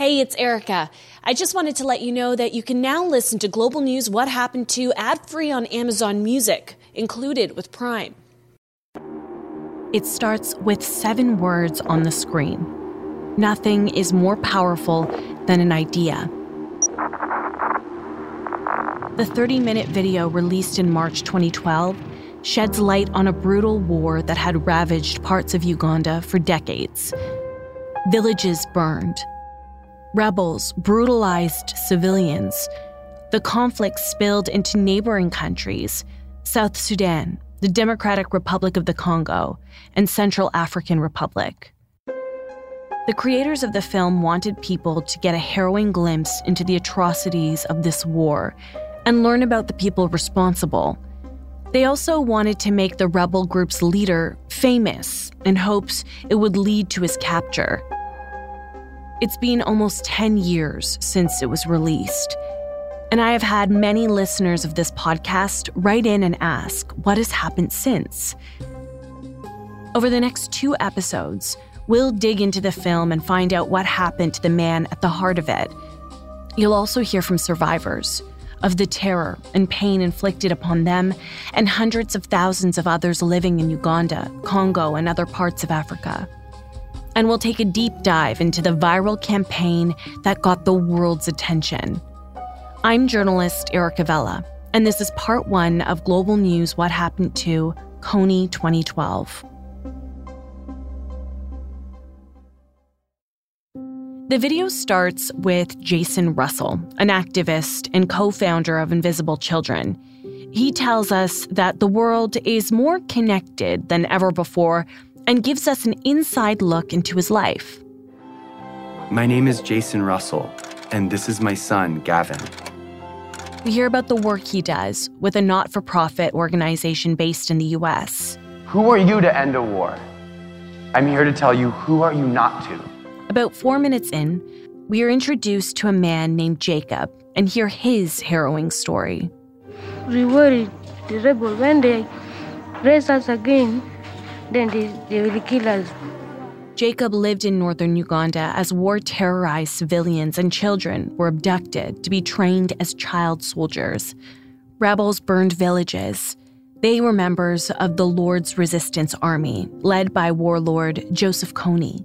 Hey, it's Erica. I just wanted to let you know that you can now listen to Global News What Happened to ad free on Amazon Music, included with Prime. It starts with seven words on the screen. Nothing is more powerful than an idea. The 30 minute video released in March 2012 sheds light on a brutal war that had ravaged parts of Uganda for decades. Villages burned, Rebels brutalized civilians. The conflict spilled into neighboring countries South Sudan, the Democratic Republic of the Congo, and Central African Republic. The creators of the film wanted people to get a harrowing glimpse into the atrocities of this war and learn about the people responsible. They also wanted to make the rebel group's leader famous in hopes it would lead to his capture. It's been almost 10 years since it was released. And I have had many listeners of this podcast write in and ask what has happened since. Over the next two episodes, we'll dig into the film and find out what happened to the man at the heart of it. You'll also hear from survivors of the terror and pain inflicted upon them and hundreds of thousands of others living in Uganda, Congo, and other parts of Africa and we'll take a deep dive into the viral campaign that got the world's attention. I'm journalist Erica Vella, and this is part one of Global News What Happened to Kony 2012. The video starts with Jason Russell, an activist and co founder of Invisible Children. He tells us that the world is more connected than ever before and gives us an inside look into his life. My name is Jason Russell, and this is my son, Gavin. We hear about the work he does with a not for profit organization based in the US. Who are you to end a war? I'm here to tell you who are you not to. About four minutes in, we are introduced to a man named Jacob and hear his harrowing story. We worried the rebel when they raise us again then they, they will kill us. Jacob lived in northern Uganda as war terrorized civilians and children were abducted to be trained as child soldiers. Rebels burned villages. They were members of the Lord's Resistance Army, led by warlord Joseph Kony.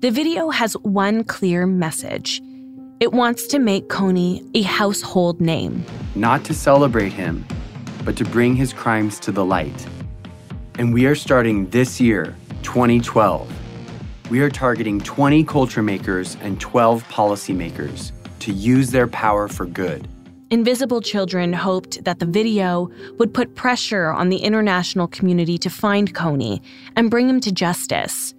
The video has one clear message it wants to make Kony a household name. Not to celebrate him, but to bring his crimes to the light. And we are starting this year, 2012. We are targeting 20 culture makers and 12 policymakers to use their power for good. Invisible Children hoped that the video would put pressure on the international community to find Kony and bring him to justice.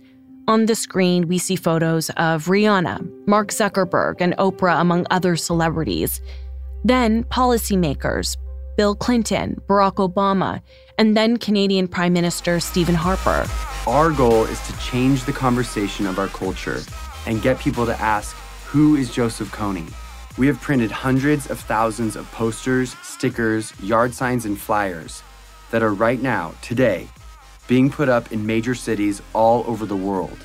On the screen, we see photos of Rihanna, Mark Zuckerberg, and Oprah, among other celebrities. Then, policymakers, Bill Clinton, Barack Obama, and then Canadian Prime Minister Stephen Harper. Our goal is to change the conversation of our culture and get people to ask, who is Joseph Kony? We have printed hundreds of thousands of posters, stickers, yard signs, and flyers that are right now, today, being put up in major cities all over the world.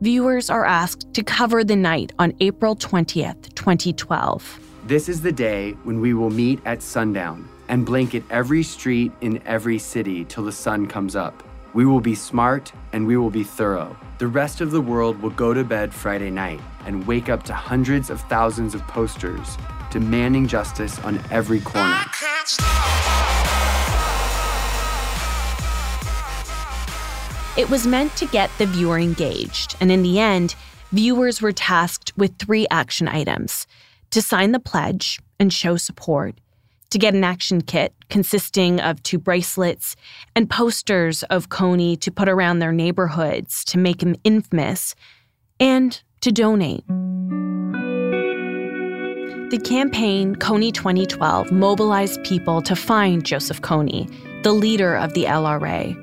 Viewers are asked to cover the night on April 20th, 2012. This is the day when we will meet at sundown and blanket every street in every city till the sun comes up. We will be smart and we will be thorough. The rest of the world will go to bed Friday night and wake up to hundreds of thousands of posters demanding justice on every corner. It was meant to get the viewer engaged, and in the end, viewers were tasked with three action items to sign the pledge and show support, to get an action kit consisting of two bracelets and posters of Kony to put around their neighborhoods to make him infamous, and to donate. The campaign Kony 2012 mobilized people to find Joseph Kony, the leader of the LRA.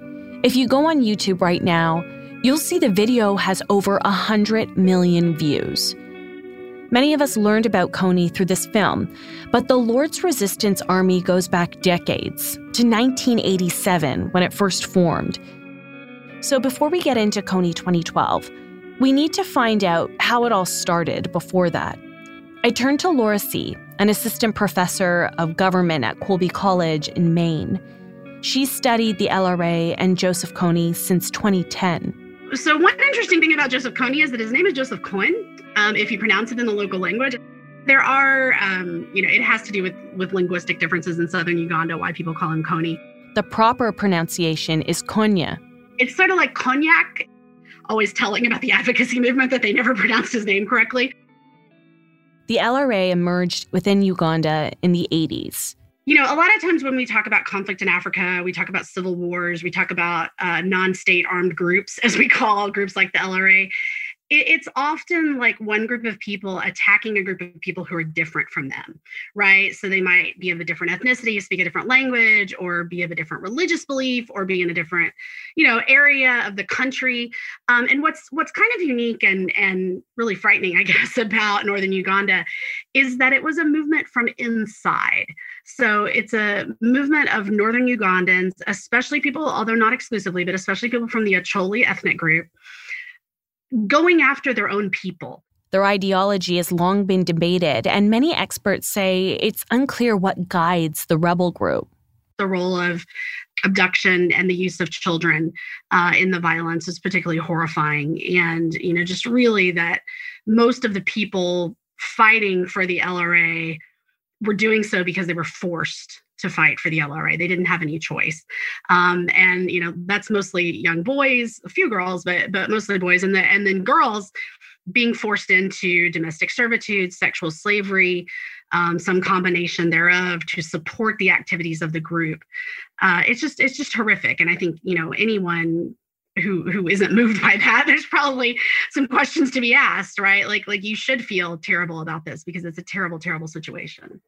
If you go on YouTube right now, you'll see the video has over 100 million views. Many of us learned about Kony through this film, but the Lord's Resistance Army goes back decades to 1987 when it first formed. So before we get into Kony 2012, We need to find out how it all started before that. I turned to Laura Seay, an assistant professor of government at Colby College in Maine. She studied the LRA and Joseph Kony since 2010. So, one interesting thing about Joseph Kony is that his name is Joseph Cohen, um, if you pronounce it in the local language. There are, um, you know, it has to do with, with linguistic differences in southern Uganda, why people call him Kony. The proper pronunciation is Konya. It's sort of like cognac, always telling about the advocacy movement that they never pronounced his name correctly. The LRA emerged within Uganda in the 80s. You know, a lot of times when we talk about conflict in Africa, we talk about civil wars, we talk about uh, non state armed groups, as we call groups like the LRA it's often like one group of people attacking a group of people who are different from them, right? So they might be of a different ethnicity, speak a different language, or be of a different religious belief, or be in a different, you know, area of the country. Um, and what's what's kind of unique and and really frightening, I guess, about northern Uganda is that it was a movement from inside. So it's a movement of northern Ugandans, especially people, although not exclusively, but especially people from the Acholi ethnic group going after their own people. Their ideology has long been debated, and many experts say it's unclear what guides the rebel group. The role of abduction and the use of children uh, in the violence is particularly horrifying. And, you know, just really that most of the people fighting for the LRA were doing so because they were forced to fight for the LRA. They didn't have any choice. Um, and you know, that's mostly young boys, a few girls, but but mostly boys, and the and then girls being forced into domestic servitude, sexual slavery, um, some combination thereof to support the activities of the group. Uh, it's just it's just horrific, and I think you know anyone who who isn't moved by that there's probably some questions to be asked right like like you should feel terrible about this because it's a terrible terrible situation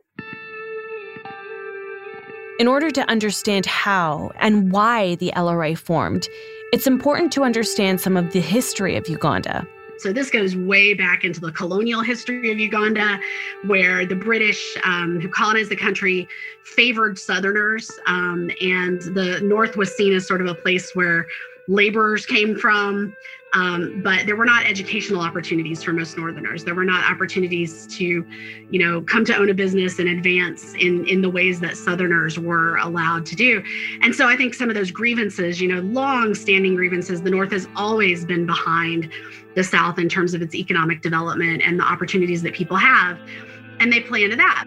in order to understand how and why the LRA formed, it's important to understand some of the history of Uganda. So this goes way back into the colonial history of Uganda, where the British, um, who colonized the country, favored Southerners, um, and the North was seen as sort of a place where laborers came from. Um, but there were not educational opportunities for most Northerners. There were not opportunities to, you know, come to own a business and advance in in the ways that Southerners were allowed to do. And so I think some of those grievances, you know, long-standing grievances, the North has always been behind the South in terms of its economic development and the opportunities that people have, and they play into that.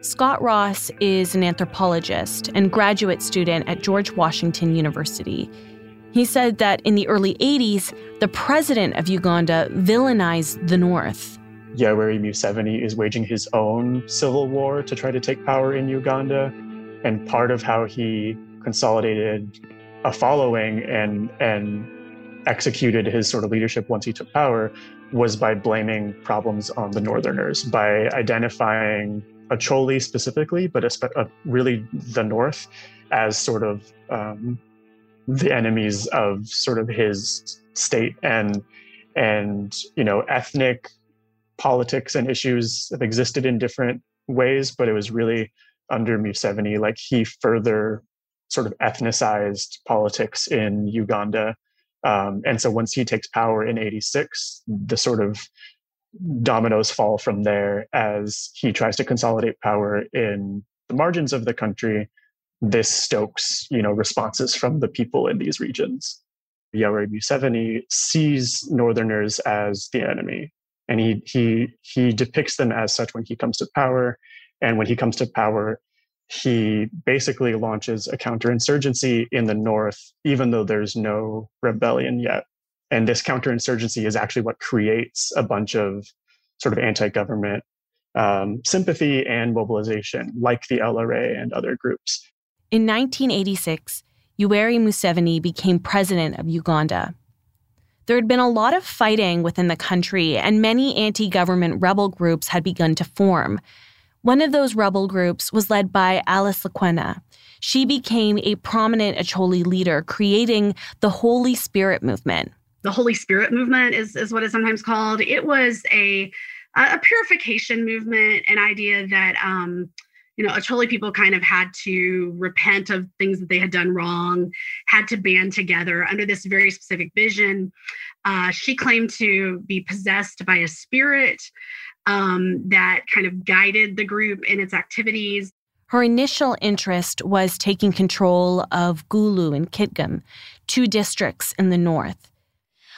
Scott Ross is an anthropologist and graduate student at George Washington University. He said that in the early 80s, the president of Uganda villainized the North. Yoweri Museveni is waging his own civil war to try to take power in Uganda. And part of how he consolidated a following and, and executed his sort of leadership once he took power was by blaming problems on the Northerners, by identifying Acholi specifically, but really the North as sort of um, the enemies of sort of his state and and you know ethnic politics and issues have existed in different ways but it was really under Museveni. Like he further sort of ethnicized politics in Uganda. Um, and so once he takes power in 86 the sort of dominoes fall from there as he tries to consolidate power in the margins of the country this stokes, you know, responses from the people in these regions. Yoweri Museveni sees Northerners as the enemy, and he he he depicts them as such when he comes to power. And when he comes to power, he basically launches a counterinsurgency in the north, even though there's no rebellion yet. And this counterinsurgency is actually what creates a bunch of sort of anti-government um, sympathy and mobilization, like the LRA and other groups. In 1986, Yoweri Museveni became president of Uganda. There had been a lot of fighting within the country, and many anti government rebel groups had begun to form. One of those rebel groups was led by Alice Lakwena. She became a prominent Acholi leader, creating the Holy Spirit movement. The Holy Spirit movement is, is what it's sometimes called. It was a, a purification movement, an idea that um, you know, Acholi people kind of had to repent of things that they had done wrong, had to band together under this very specific vision Uh, she claimed to be possessed by a spirit um, that kind of guided the group in its activities. Her initial interest was taking control of Gulu and Kitgum, two districts in the north.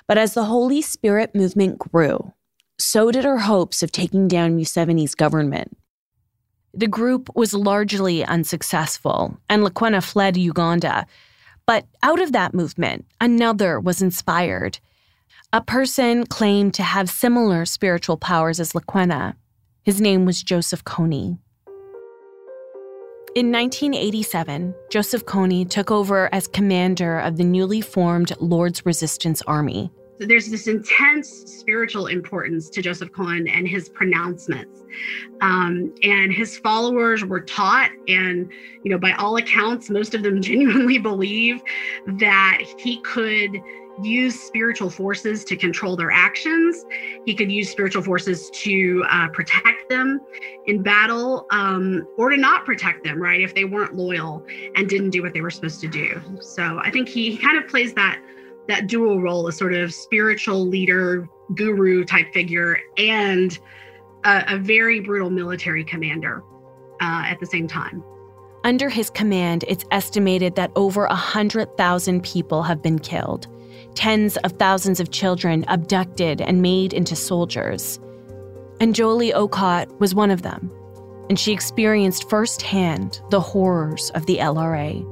But as the Holy Spirit movement grew, so did her hopes of taking down Museveni's government. The group was largely unsuccessful, and Lakwena fled Uganda. But out of that movement, another was inspired. A person claimed to have similar spiritual powers as Lakwena. His name was Joseph Kony. In 1987, Joseph Kony took over as commander of the newly formed Lord's Resistance Army. So there's this intense spiritual importance to Joseph Kony and his pronouncements. Um, and his followers were taught, and you know, by all accounts, most of them genuinely believe that he could use spiritual forces to control their actions. He could use spiritual forces to uh, protect them in battle um, or to not protect them, right? If they weren't loyal and didn't do what they were supposed to do. So I think he kind of plays that that dual role as sort of spiritual leader, guru type figure, and a, a very brutal military commander uh, at the same time. Under his command, it's estimated that over 100,000 people have been killed tens of thousands of children abducted and made into soldiers. And Jolly Okot was one of them, and she experienced firsthand the horrors of the LRA.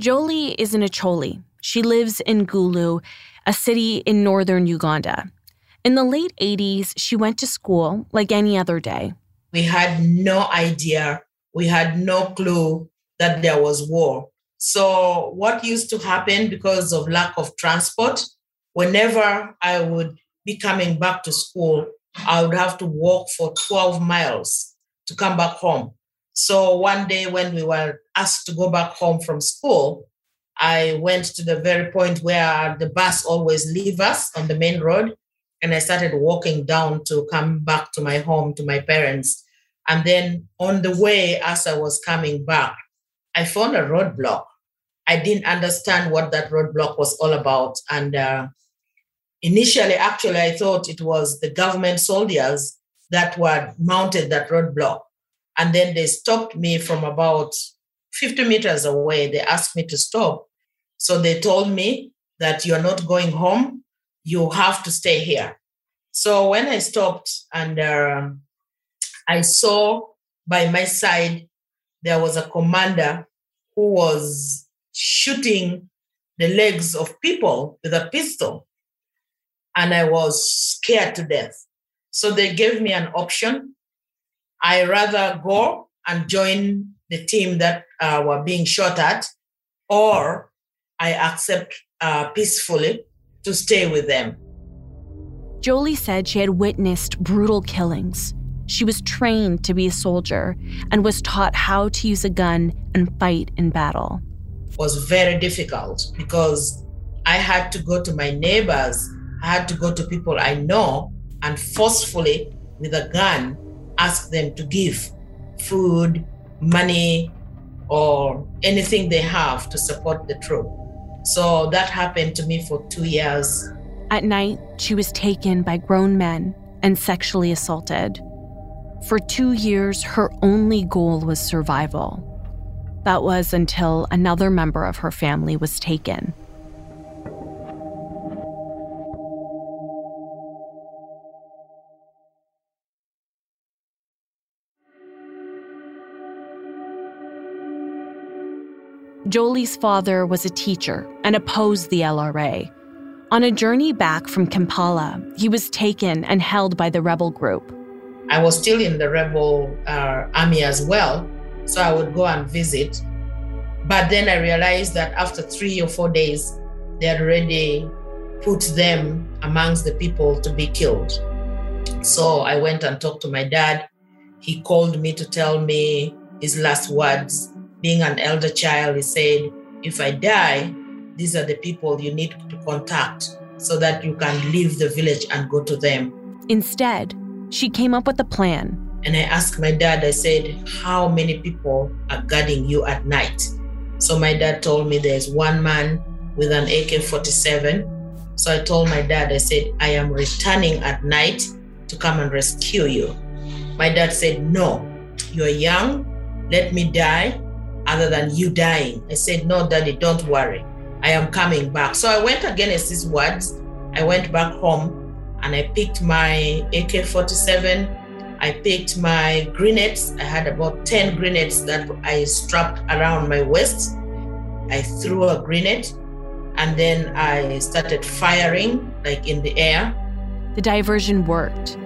Jolly is an Acholi. She lives in Gulu, a city in northern Uganda. In the late 80s, she went to school like any other day. We had no idea, we had no clue that there was war. So, what used to happen because of lack of transport, whenever I would be coming back to school, I would have to walk for 12 miles to come back home. So, one day when we were asked to go back home from school, I went to the very point where the bus always leave us on the main road. And I started walking down to come back to my home, to my parents. And then on the way, as I was coming back, I found a roadblock. I didn't understand what that roadblock was all about. And uh, initially, actually, I thought it was the government soldiers that were mounted that roadblock. And then they stopped me from about 50 meters away. They asked me to stop. So they told me that you're not going home, you have to stay here. So when I stopped and uh, I saw by my side there was a commander who was shooting the legs of people with a pistol. And I was scared to death. So they gave me an option. I rather go and join the team that uh, were being shot at, or I accept uh, peacefully to stay with them. Jolly said she had witnessed brutal killings she was trained to be a soldier and was taught how to use a gun and fight in battle. It was very difficult because I had to go to my neighbors, I had to go to people I know and forcefully, with a gun, ask them to give food, money, or anything they have to support the troop. So that happened to me for two years. At night, she was taken by grown men and sexually assaulted. For two years, her only goal was survival. That was until another member of her family was taken. Jolly's father was a teacher and opposed the LRA. On a journey back from Kampala, he was taken and held by the rebel group. I was still in the rebel uh, army as well, so I would go and visit. But then I realized that after three or four days, they had already put them amongst the people to be killed. So I went and talked to my dad. He called me to tell me his last words. Being an elder child, he said, If I die, these are the people you need to contact so that you can leave the village and go to them. Instead, she came up with a plan. And I asked my dad, I said, How many people are guarding you at night? So my dad told me there's one man with an AK 47 So I told my dad, I said, I am returning at night to come and rescue you. My dad said, No, you're young. Let me die other than you dying. I said, No, daddy, don't worry. I am coming back. So I went against his words. I went back home and I picked my AK 47. I picked my grenades. I had about 10 grenades that I strapped around my waist. I threw a grenade and then I started firing like in the air. The diversion worked.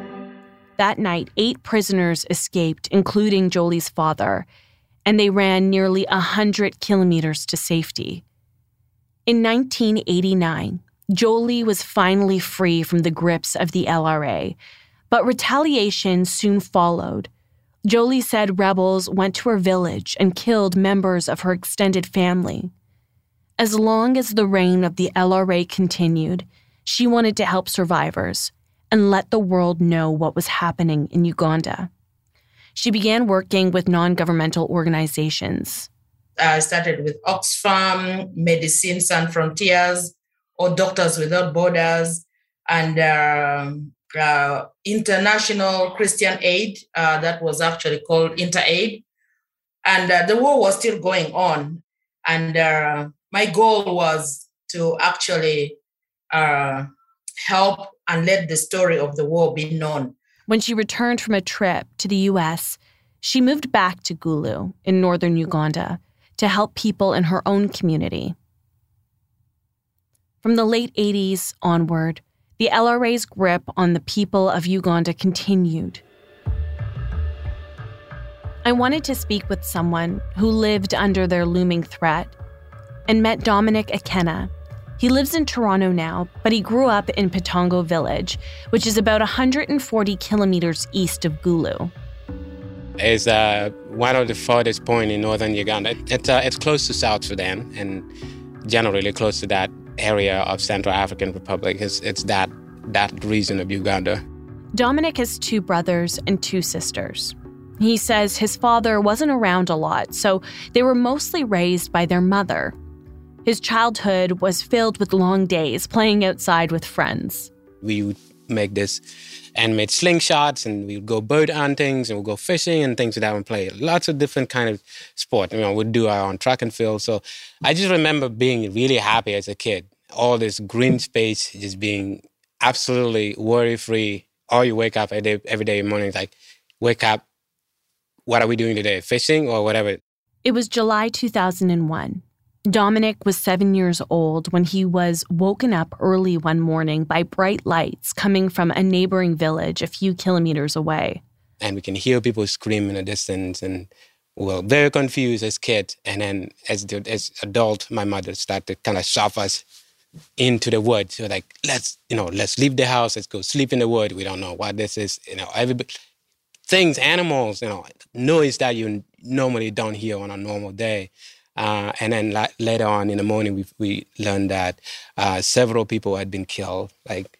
That night, eight prisoners escaped, including Jolly's father, and they ran nearly 100 kilometers to safety. In 1989, Jolly was finally free from the grips of the LRA, but retaliation soon followed. Jolly said rebels went to her village and killed members of her extended family. As long as the reign of the LRA continued, she wanted to help survivors and let the world know what was happening in Uganda. She began working with non governmental organizations. I started with Oxfam, Médecins Sans Frontières, or Doctors Without Borders, and uh, uh, International Christian Aid, uh, that was actually called InterAid. And uh, the war was still going on. And uh, my goal was to actually uh, help and let the story of the war be known. When she returned from a trip to the US, she moved back to Gulu in northern Uganda to help people in her own community. From the late 80s onward, the LRA's grip on the people of Uganda continued. I wanted to speak with someone who lived under their looming threat and met Dominic Akena, he lives in Toronto now, but he grew up in Patongo Village, which is about 140 kilometers east of Gulu. It's uh, one of the farthest point in northern Uganda. It's, uh, it's close to South Sudan and generally close to that area of Central African Republic. It's, it's that, that region of Uganda. Dominic has two brothers and two sisters. He says his father wasn't around a lot, so they were mostly raised by their mother, his childhood was filled with long days playing outside with friends. We would make this and made slingshots and we would go bird hunting and we'd go fishing and things like that and play lots of different kind of sport. You know, we'd do our own track and field. So I just remember being really happy as a kid. All this green space just being absolutely worry free. All you wake up every day, every day morning, like wake up. What are we doing today? Fishing or whatever. It was July 2001. Dominic was seven years old when he was woken up early one morning by bright lights coming from a neighboring village a few kilometers away. And we can hear people scream in the distance, and we were very confused as kids. And then as the, as adult, my mother started to kind of shove us into the woods. So like, let's you know, let's leave the house. Let's go sleep in the wood. We don't know what this is. You know, everybody, things, animals. You know, noise that you normally don't hear on a normal day. Uh, and then la- later on in the morning, we, we learned that uh, several people had been killed, like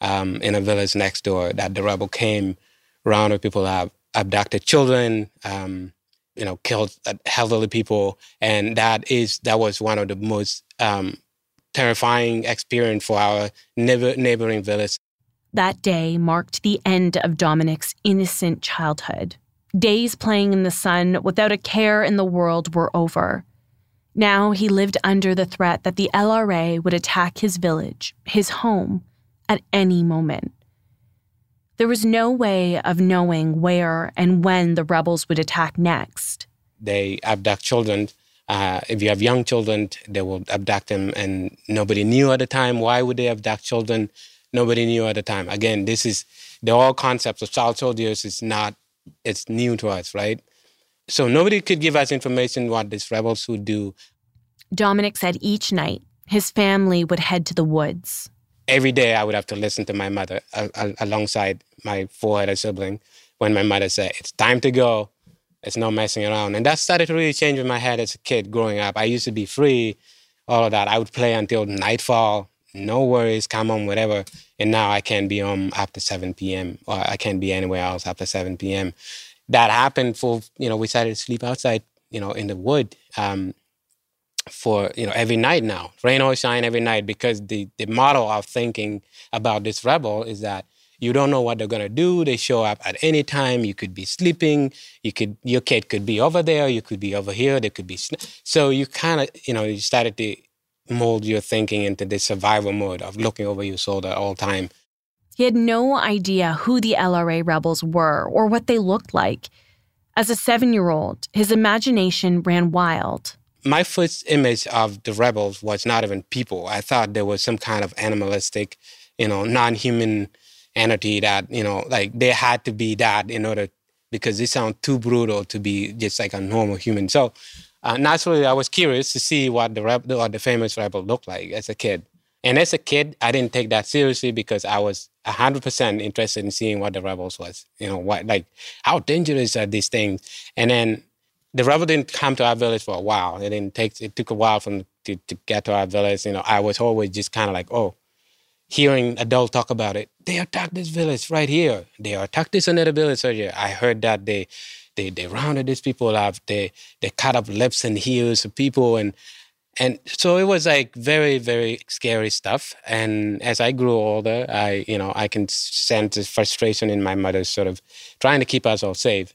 um, in a village next door, that the rebel came around where people have abducted children, um, you know, killed elderly people. And that is, that was one of the most um, terrifying experience for our neighbor, neighboring village. That day marked the end of Dominic's innocent childhood. Days playing in the sun without a care in the world were over. Now he lived under the threat that the LRA would attack his village, his home, at any moment. There was no way of knowing where and when the rebels would attack next. They abduct children. Uh, if you have young children, they will abduct them, and nobody knew at the time. Why would they abduct children? Nobody knew at the time. Again, this is the whole concept of child soldiers is not it's new to us, right? So nobody could give us information what these rebels would do. Dominic said each night his family would head to the woods. Every day I would have to listen to my mother uh, uh, alongside my four other sibling when my mother said, It's time to go. It's no messing around. And that started to really change in my head as a kid growing up. I used to be free, all of that. I would play until nightfall, no worries, come home, whatever. And now I can't be home after 7 p.m. or I can't be anywhere else after 7 p.m that happened for you know we started to sleep outside you know in the wood um, for you know every night now, rain or shine every night, because the the model of thinking about this rebel is that you don't know what they're gonna do. They show up at any time. You could be sleeping. You could your kid could be over there. You could be over here. They could be sn- so you kind of you know you started to mold your thinking into this survival mode of looking over your shoulder all time. He had no idea who the LRA rebels were or what they looked like. As a seven year old, his imagination ran wild. My first image of the rebels was not even people. I thought there was some kind of animalistic, you know, non human entity that, you know, like they had to be that in order because they sound too brutal to be just like a normal human. So uh, naturally, I was curious to see what the or the famous rebel looked like as a kid. And as a kid, I didn't take that seriously because I was 100% interested in seeing what the rebels was. You know, what like how dangerous are these things? And then the rebel didn't come to our village for a while. It didn't take. It took a while from to, to get to our village. You know, I was always just kind of like, oh, hearing adults talk about it. They attacked this village right here. They attacked this another village right here. I heard that they they they rounded these people up. They they cut up lips and heels of people and and so it was like very very scary stuff. And as I grew older, I you know I can sense the frustration in my mother, sort of trying to keep us all safe.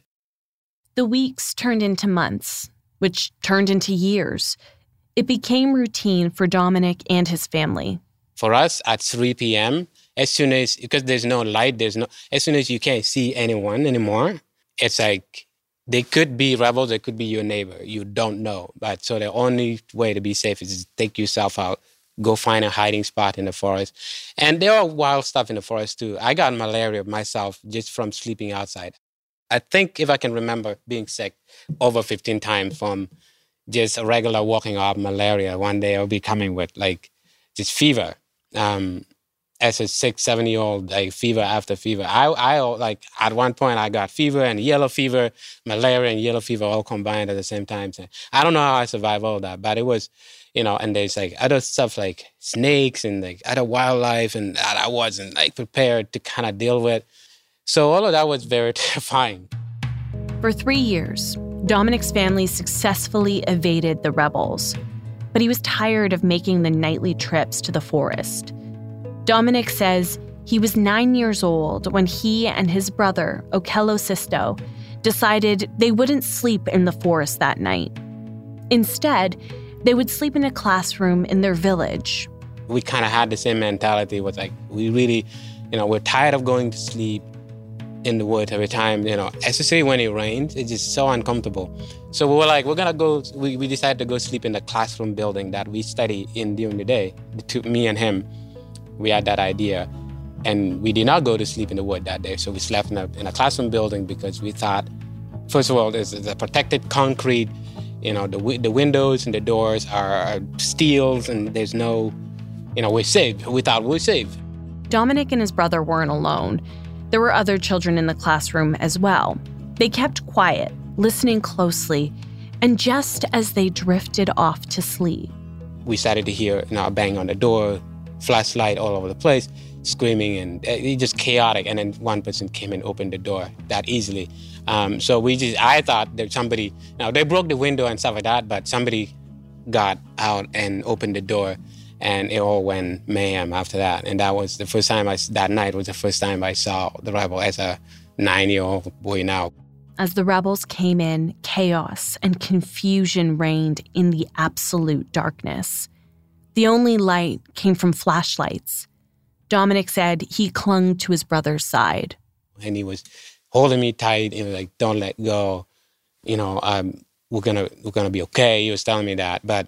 The weeks turned into months, which turned into years. It became routine for Dominic and his family. For us, at 3 p.m., as soon as because there's no light, there's no as soon as you can't see anyone anymore, it's like they could be rebels, they could be your neighbor. You don't know. But so the only way to be safe is to take yourself out, go find a hiding spot in the forest. And there are wild stuff in the forest too. I got malaria myself just from sleeping outside. I think if I can remember being sick over 15 times from just a regular walking off malaria, one day I'll be coming with like just fever. Um, as a six, seven year old, like fever after fever. I, I like at one point I got fever and yellow fever, malaria and yellow fever all combined at the same time. So I don't know how I survived all that, but it was, you know, and there's like other stuff like snakes and like other wildlife and I wasn't like prepared to kind of deal with. So all of that was very terrifying. For three years, Dominic's family successfully evaded the rebels, but he was tired of making the nightly trips to the forest. Dominic says he was nine years old when he and his brother, Okello Sisto, decided they wouldn't sleep in the forest that night. Instead, they would sleep in a classroom in their village. We kind of had the same mentality was like, we really, you know, we're tired of going to sleep in the woods every time, you know, especially when it rains, it's just so uncomfortable. So we were like, we're gonna go, we, we decided to go sleep in the classroom building that we study in during the day, to, me and him we had that idea. And we did not go to sleep in the wood that day. So we slept in a, in a classroom building because we thought, first of all, there's, a protected concrete. You know, the, the windows and the doors are steels and there's no, you know, we're safe. We thought we we're safe. Dominic and his brother weren't alone. There were other children in the classroom as well. They kept quiet, listening closely, and just as they drifted off to sleep, we started to hear you know, a bang on the door, flashlight all over the place, screaming, and eh, it, just chaotic. And then one person came and opened the door that easily. Um, so we just, I thought that somebody, now they broke the window and stuff like that, but somebody got out and opened the door and it all went mayhem after that. And that was the first time I, that night was the first time I saw the rebel as a nine year old boy now. As the rebels came in, chaos and confusion reigned in the absolute darkness. The only light came from flashlights. Dominic said he clung to his brother's side. And he was holding me tight and like, don't let go. You know, um, we're gonna we're gonna be okay. He was telling me that. But,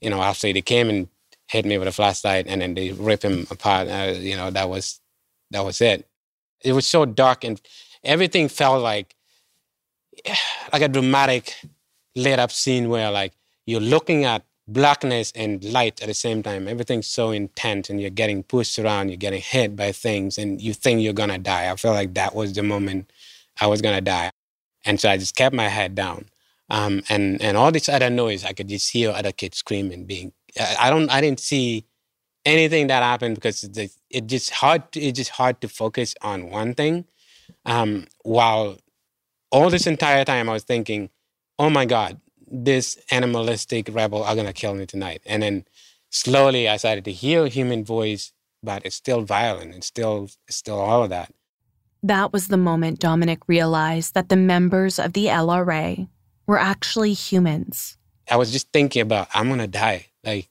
you know, after they came and hit me with a flashlight and then they rip him apart, uh, you know, that was that was it. It was so dark and everything felt like like a dramatic lit up scene where like you're looking at blackness and light at the same time. Everything's so intense and you're getting pushed around, you're getting hit by things and you think you're gonna die. I felt like that was the moment I was gonna die. And so I just kept my head down. Um, and, and all this other noise, I could just hear other kids screaming, being, I don't, I didn't see anything that happened because it, it just hard, it's just hard to focus on one thing. Um, while all this entire time I was thinking, oh my God, this animalistic rebel are gonna kill me tonight. And then slowly I started to hear human voice, but it's still violent. It's still it's still all of that. That was the moment Dominic realized that the members of the LRA were actually humans. I was just thinking about I'm gonna die. Like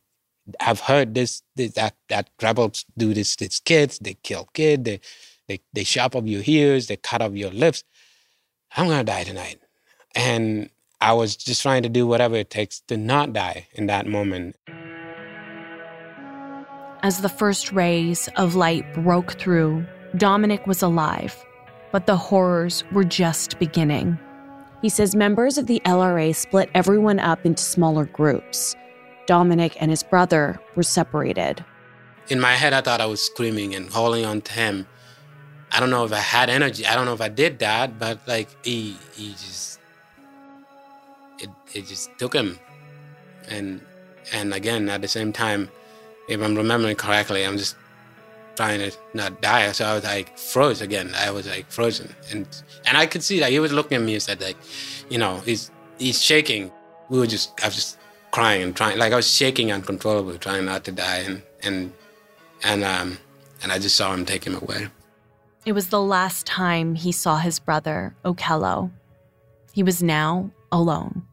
I've heard this, this that that rebels do this to kids. They kill kids. They they they chop off your ears. They cut off your lips. I'm gonna die tonight. And I was just trying to do whatever it takes to not die in that moment. As the first rays of light broke through, Dominic was alive, but the horrors were just beginning. He says members of the LRA split everyone up into smaller groups. Dominic and his brother were separated. In my head, I thought I was screaming and holding on to him. I don't know if I had energy. I don't know if I did that, but like he, he just, it, it just took him, and and again at the same time, if I'm remembering correctly, I'm just trying to not die. So I was like froze again. I was like frozen, and and I could see that he was looking at me and said like, you know, he's he's shaking. We were just I was just crying and trying like I was shaking uncontrollably, trying not to die, and and and um and I just saw him take him away. It was the last time he saw his brother, Okello. He was now alone.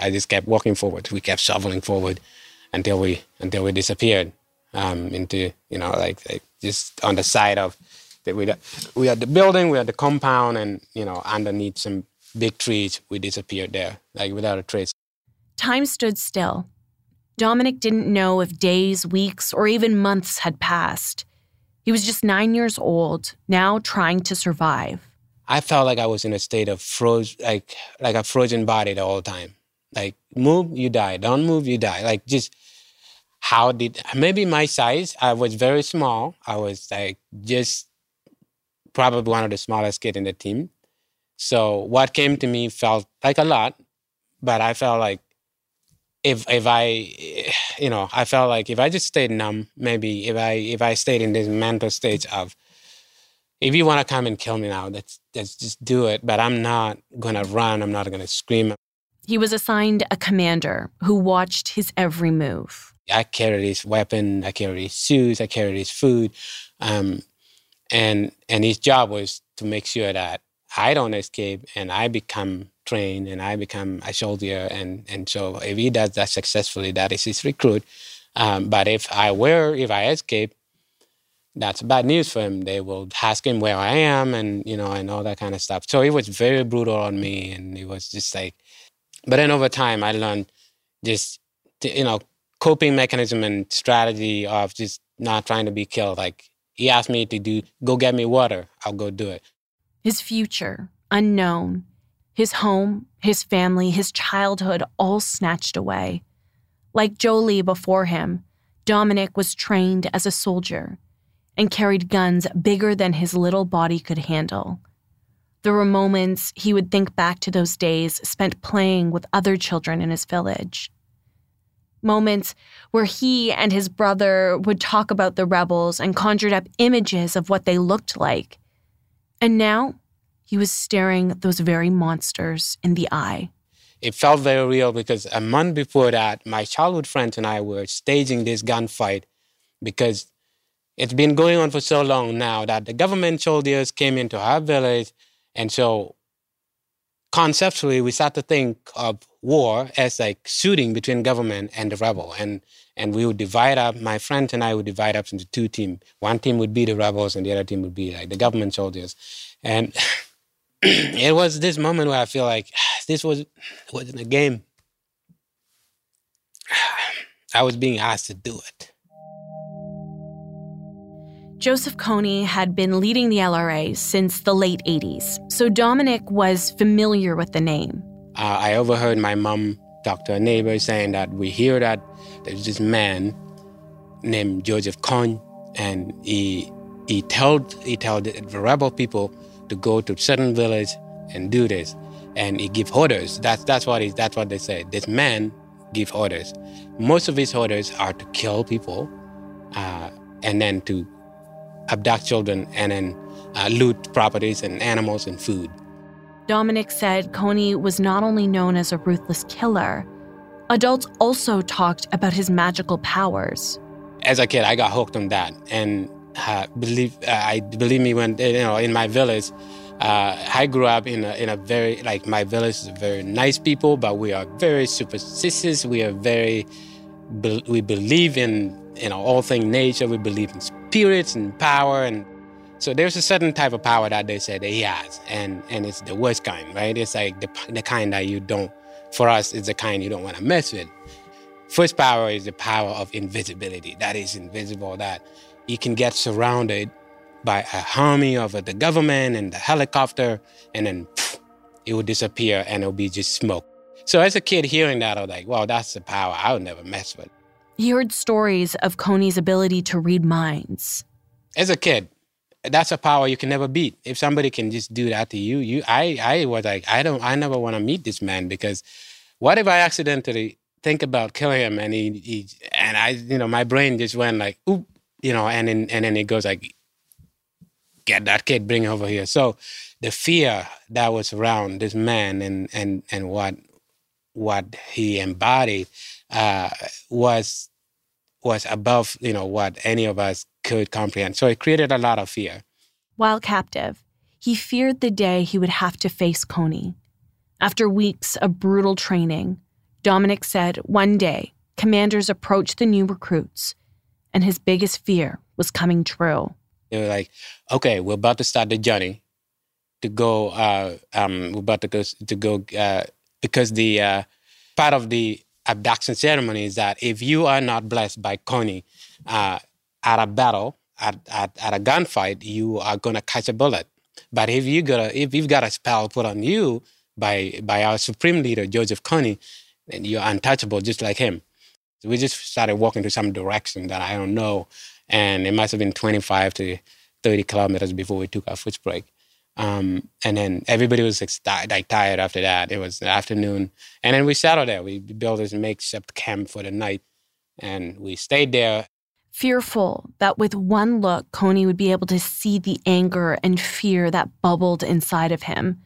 I just kept walking forward. We kept shoveling forward until we until we disappeared um, into you know like, like just on the side of that we we had the building, we had the compound, and you know underneath some big trees, we disappeared there like without a trace. Time stood still. Dominic didn't know if days, weeks, or even months had passed. He was just nine years old, now trying to survive. I felt like I was in a state of froze, like like a frozen body the whole time. Like move, you die. Don't move, you die. Like just how did maybe my size? I was very small. I was like just probably one of the smallest kid in the team. So what came to me felt like a lot, but I felt like if if I you know I felt like if I just stayed numb, maybe if I if I stayed in this mental state of if you want to come and kill me now, let's let's just do it. But I'm not gonna run. I'm not gonna scream. He was assigned a commander who watched his every move. I carried his weapon. I carried his shoes. I carried his food, um, and and his job was to make sure that I don't escape and I become trained and I become a soldier. And, and so if he does that successfully, that is his recruit. Um, but if I were, if I escape, that's bad news for him. They will ask him where I am and, you know, and all that kind of stuff. So he was very brutal on me and it was just like, but then over time I learned just, you know, coping mechanism and strategy of just not trying to be killed. Like he asked me to do, go get me water. I'll go do it. His future, unknown, his home, his family, his childhood all snatched away. Like Jolly before him, Dominic was trained as a soldier and carried guns bigger than his little body could handle. There were moments he would think back to those days spent playing with other children in his village. Moments where he and his brother would talk about the rebels and conjured up images of what they looked like. And now he was staring those very monsters in the eye. It felt very real because a month before that, my childhood friends and I were staging this gunfight because it's been going on for so long now that the government soldiers came into our village. And so conceptually, we start to think of war as like shooting between government and the rebel. And, and we would divide up, my friends and I would divide up into two teams. One team would be the rebels and the other team would be like the government soldiers. And it was this moment where I feel like this was wasn't a game. I was being asked to do it. Joseph Kony had been leading the LRA since the late 80s, so Dominic was familiar with the name. Uh, I overheard my mom talk to a neighbor saying that we hear that there's this man named Joseph Kony, and he he told he told the rebel people to go to certain village and do this, and he give orders. That's that's what he, that's what they say. This man give orders. Most of his orders are to kill people, uh, and then to abduct children, and then uh, loot properties and animals and food. Dominic said Kony was not only known as a ruthless killer, Adults also talked about his magical powers. As a kid, I got hooked on that, and uh, believe uh, I believe me when you know in my village. Uh, I grew up in a, in a very like my village is very nice people, but we are very superstitious. We are very be, we believe in you know all things nature. We believe in spirits and power, and so there's a certain type of power that they say that he has, and and it's the worst kind, right? It's like the the kind that you don't. For us, it's the kind you don't want to mess with. First power is the power of invisibility. That is invisible. That you can get surrounded by a army of the government and the helicopter, and then pff, it will disappear and it'll be just smoke. So as a kid hearing that, I was like, well, that's the power I'll never mess with. He heard stories of Kony's ability to read minds. As a kid, that's a power you can never beat. If somebody can just do that to you, you I I was like, I don't I never want to meet this man because what if I accidentally think about killing him and he, he and I you know my brain just went like oop you know and then and then it goes like get that kid, bring him over here. So the fear that was around this man and and and what what he embodied uh, was was above you know what any of us could comprehend. So it created a lot of fear. While captive, he feared the day he would have to face Kony. After weeks of brutal training, Dominic said one day commanders approached the new recruits, and his biggest fear was coming true. They were like, okay, we're about to start the journey to go, uh, um, we're about to go, to go uh, because the uh, part of the abduction ceremony is that if you are not blessed by Kony uh, at a battle, at, at, at a gunfight, you are going to catch a bullet. But if you got a, if you've got a spell put on you by by our supreme leader Joseph Kony, then you're untouchable, just like him. So we just started walking to some direction that I don't know, and it must have been 25 to 30 kilometers before we took our first break. Um, and then everybody was like, like tired after that. It was the afternoon, and then we settled there. We built this makeshift camp for the night, and we stayed there. Fearful that with one look, Kony would be able to see the anger and fear that bubbled inside of him.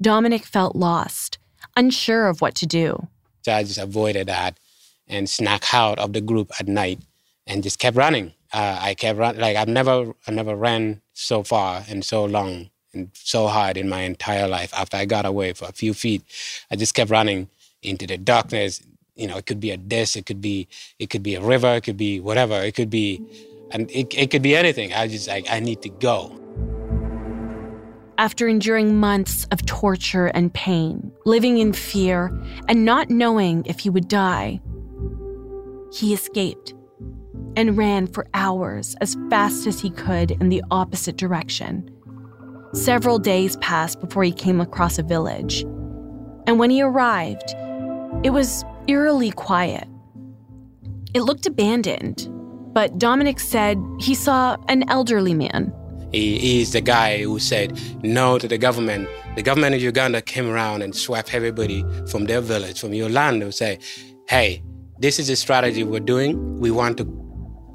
Dominic felt lost, unsure of what to do. So I just avoided that and snuck out of the group at night and just kept running. Uh, I kept running like I've never I never ran so far and so long so hard in my entire life. After I got away for a few feet, I just kept running into the darkness. You know, it could be a disc, it could be it could be a river, it could be whatever, it could be, and it, it could be anything. I just like I need to go. After enduring months of torture and pain, living in fear, and not knowing if he would die, he escaped and ran for hours as fast as he could in the opposite direction. Several days passed before he came across a village. And when he arrived, it was eerily quiet. It looked abandoned, but Dominic said he saw an elderly man. He is the guy who said no to the government. The government of Uganda came around and swept everybody from their village, from your land. and say, hey, this is the strategy we're doing. We want to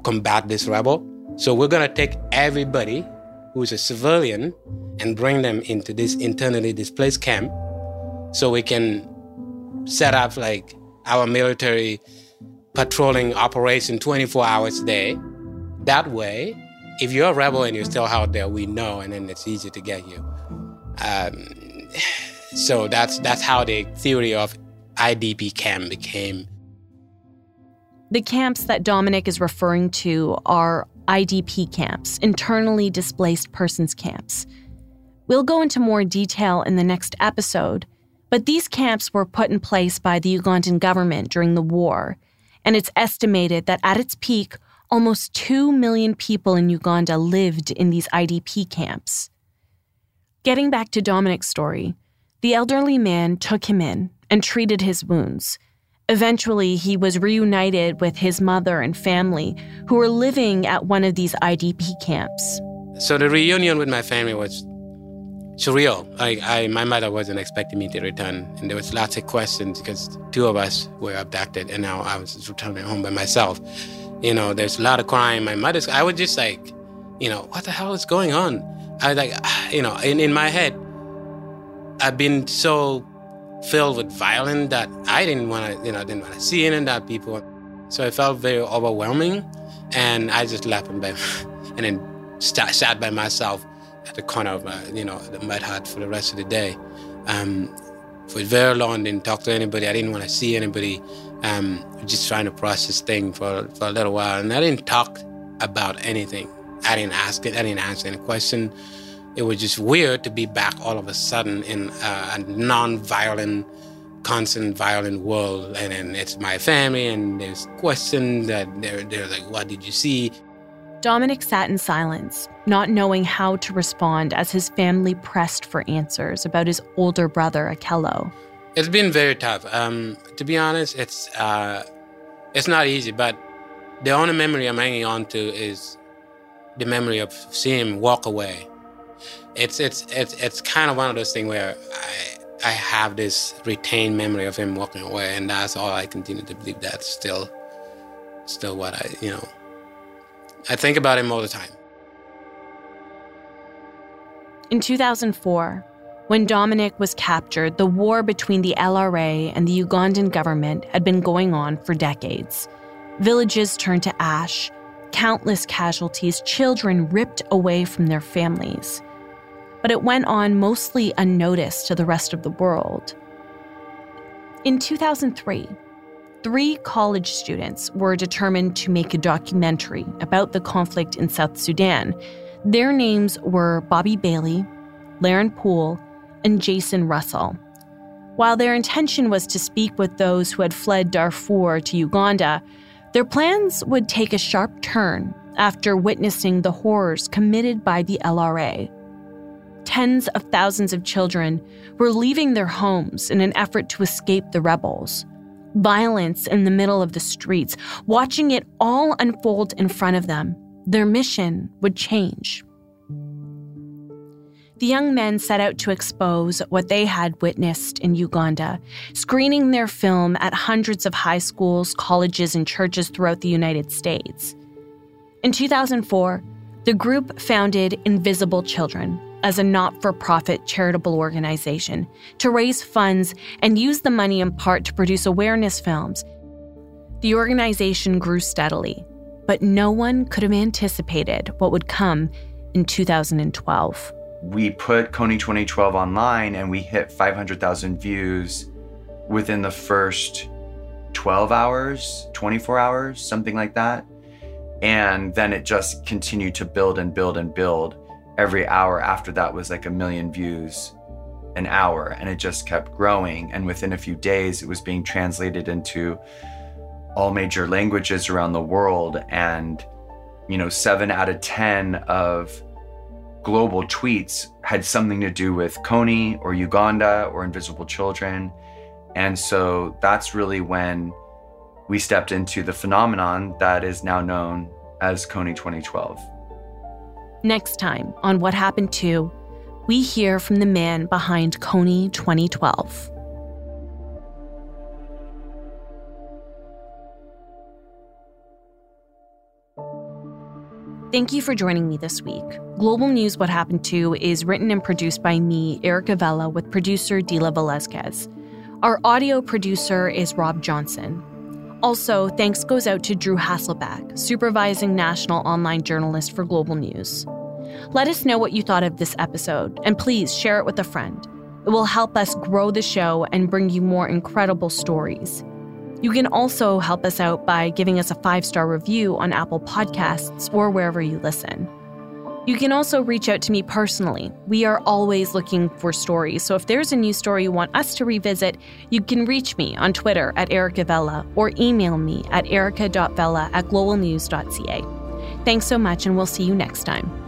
combat this rebel. So we're going to take everybody who's a civilian and bring them into this internally displaced camp so we can set up like our military patrolling operation 24 hours a day. That way, if you're a rebel and you're still out there, we know, and then it's easy to get you. Um, so that's that's how the theory of IDP camp became the camps that Dominic is referring to are IDP camps, internally displaced persons camps. We'll go into more detail in the next episode, but these camps were put in place by the Ugandan government during the war, and it's estimated that at its peak, almost 2 million people in Uganda lived in these IDP camps. Getting back to Dominic's story, the elderly man took him in and treated his wounds. Eventually, he was reunited with his mother and family who were living at one of these IDP camps. So the reunion with my family was surreal. I, I, my mother wasn't expecting me to return, and there was lots of questions because two of us were abducted, and now I was returning home by myself. You know, there's a lot of crying. My mother's. I was just like, you know, what the hell is going on? I was like, you know, in, in my head, I've been so filled with violence that I didn't want to, you know, didn't want to see any of that people. So it felt very overwhelming, and I just left and, by, and then st- sat by myself at the corner of, my, you know, the mud hut for the rest of the day. Um, for very long, didn't talk to anybody. I didn't want to see anybody. Um, just trying to process things for for a little while, and I didn't talk about anything. I didn't ask it. I didn't answer any question. It was just weird to be back all of a sudden in a, a non-violent, constant violent world, and then it's my family, and there's questions that they're they're like, "What did you see?" Dominic sat in silence, not knowing how to respond as his family pressed for answers about his older brother, Akello. It's been very tough. Um, to be honest, it's uh, it's not easy, but the only memory I'm hanging on to is the memory of seeing him walk away. It's it's it's it's kind of one of those things where I I have this retained memory of him walking away, and that's all I continue to believe. That's still still what I you know. I think about him all the time. In 2004, when Dominic was captured, the war between the LRA and the Ugandan government had been going on for decades. Villages turned to ash, countless casualties, children ripped away from their families. But it went on mostly unnoticed to the rest of the world. In 2003, three college students were determined to make a documentary about the conflict in South Sudan. Their names were Bobby Bailey, Laren Poole, and Jason Russell. While their intention was to speak with those who had fled Darfur to Uganda, their plans would take a sharp turn after witnessing the horrors committed by the LRA. Tens of thousands of children were leaving their homes in an effort to escape the rebels. Violence in the middle of the streets, watching it all unfold in front of them. Their mission would change. The young men set out to expose what they had witnessed in Uganda, screening their film at hundreds of high schools, colleges, and churches throughout the United States. In 2004, the group founded Invisible Children as a not for profit charitable organization to raise funds and use the money in part to produce awareness films. The organization grew steadily, but no one could have anticipated what would come in 2012 we put Kony 2012 online and we hit 500,000 views within the first 12 hours, 24 hours, something like that. And then it just continued to build and build and build. Every hour after that was like a million views an hour, and it just kept growing. And within a few days, it was being translated into all major languages around the world. And, you know, seven out of 10 of global tweets had something to do with Kony or Uganda or Invisible Children. And so that's really when we stepped into the phenomenon that is now known as Kony 2012. Next time on What Happened To, we hear from the man behind Kony 2012. Thank you for joining me this week. Global News What Happened To is written and produced by me, Erica Vella, with producer Dila Velazquez. Our audio producer is Rob Johnson. Also, thanks goes out to Drew Hasselback, supervising national online journalist for Global News. Let us know what you thought of this episode, and please share it with a friend. It will help us grow the show and bring you more incredible stories. You can also help us out by giving us a five star review on Apple Podcasts or wherever you listen. You can also reach out to me personally. We are always looking for stories, so if there's a new story you want us to revisit, you can reach me on Twitter at Erica Vella or email me at erica.vella at globalnews.ca. Thanks so much, and we'll see you next time.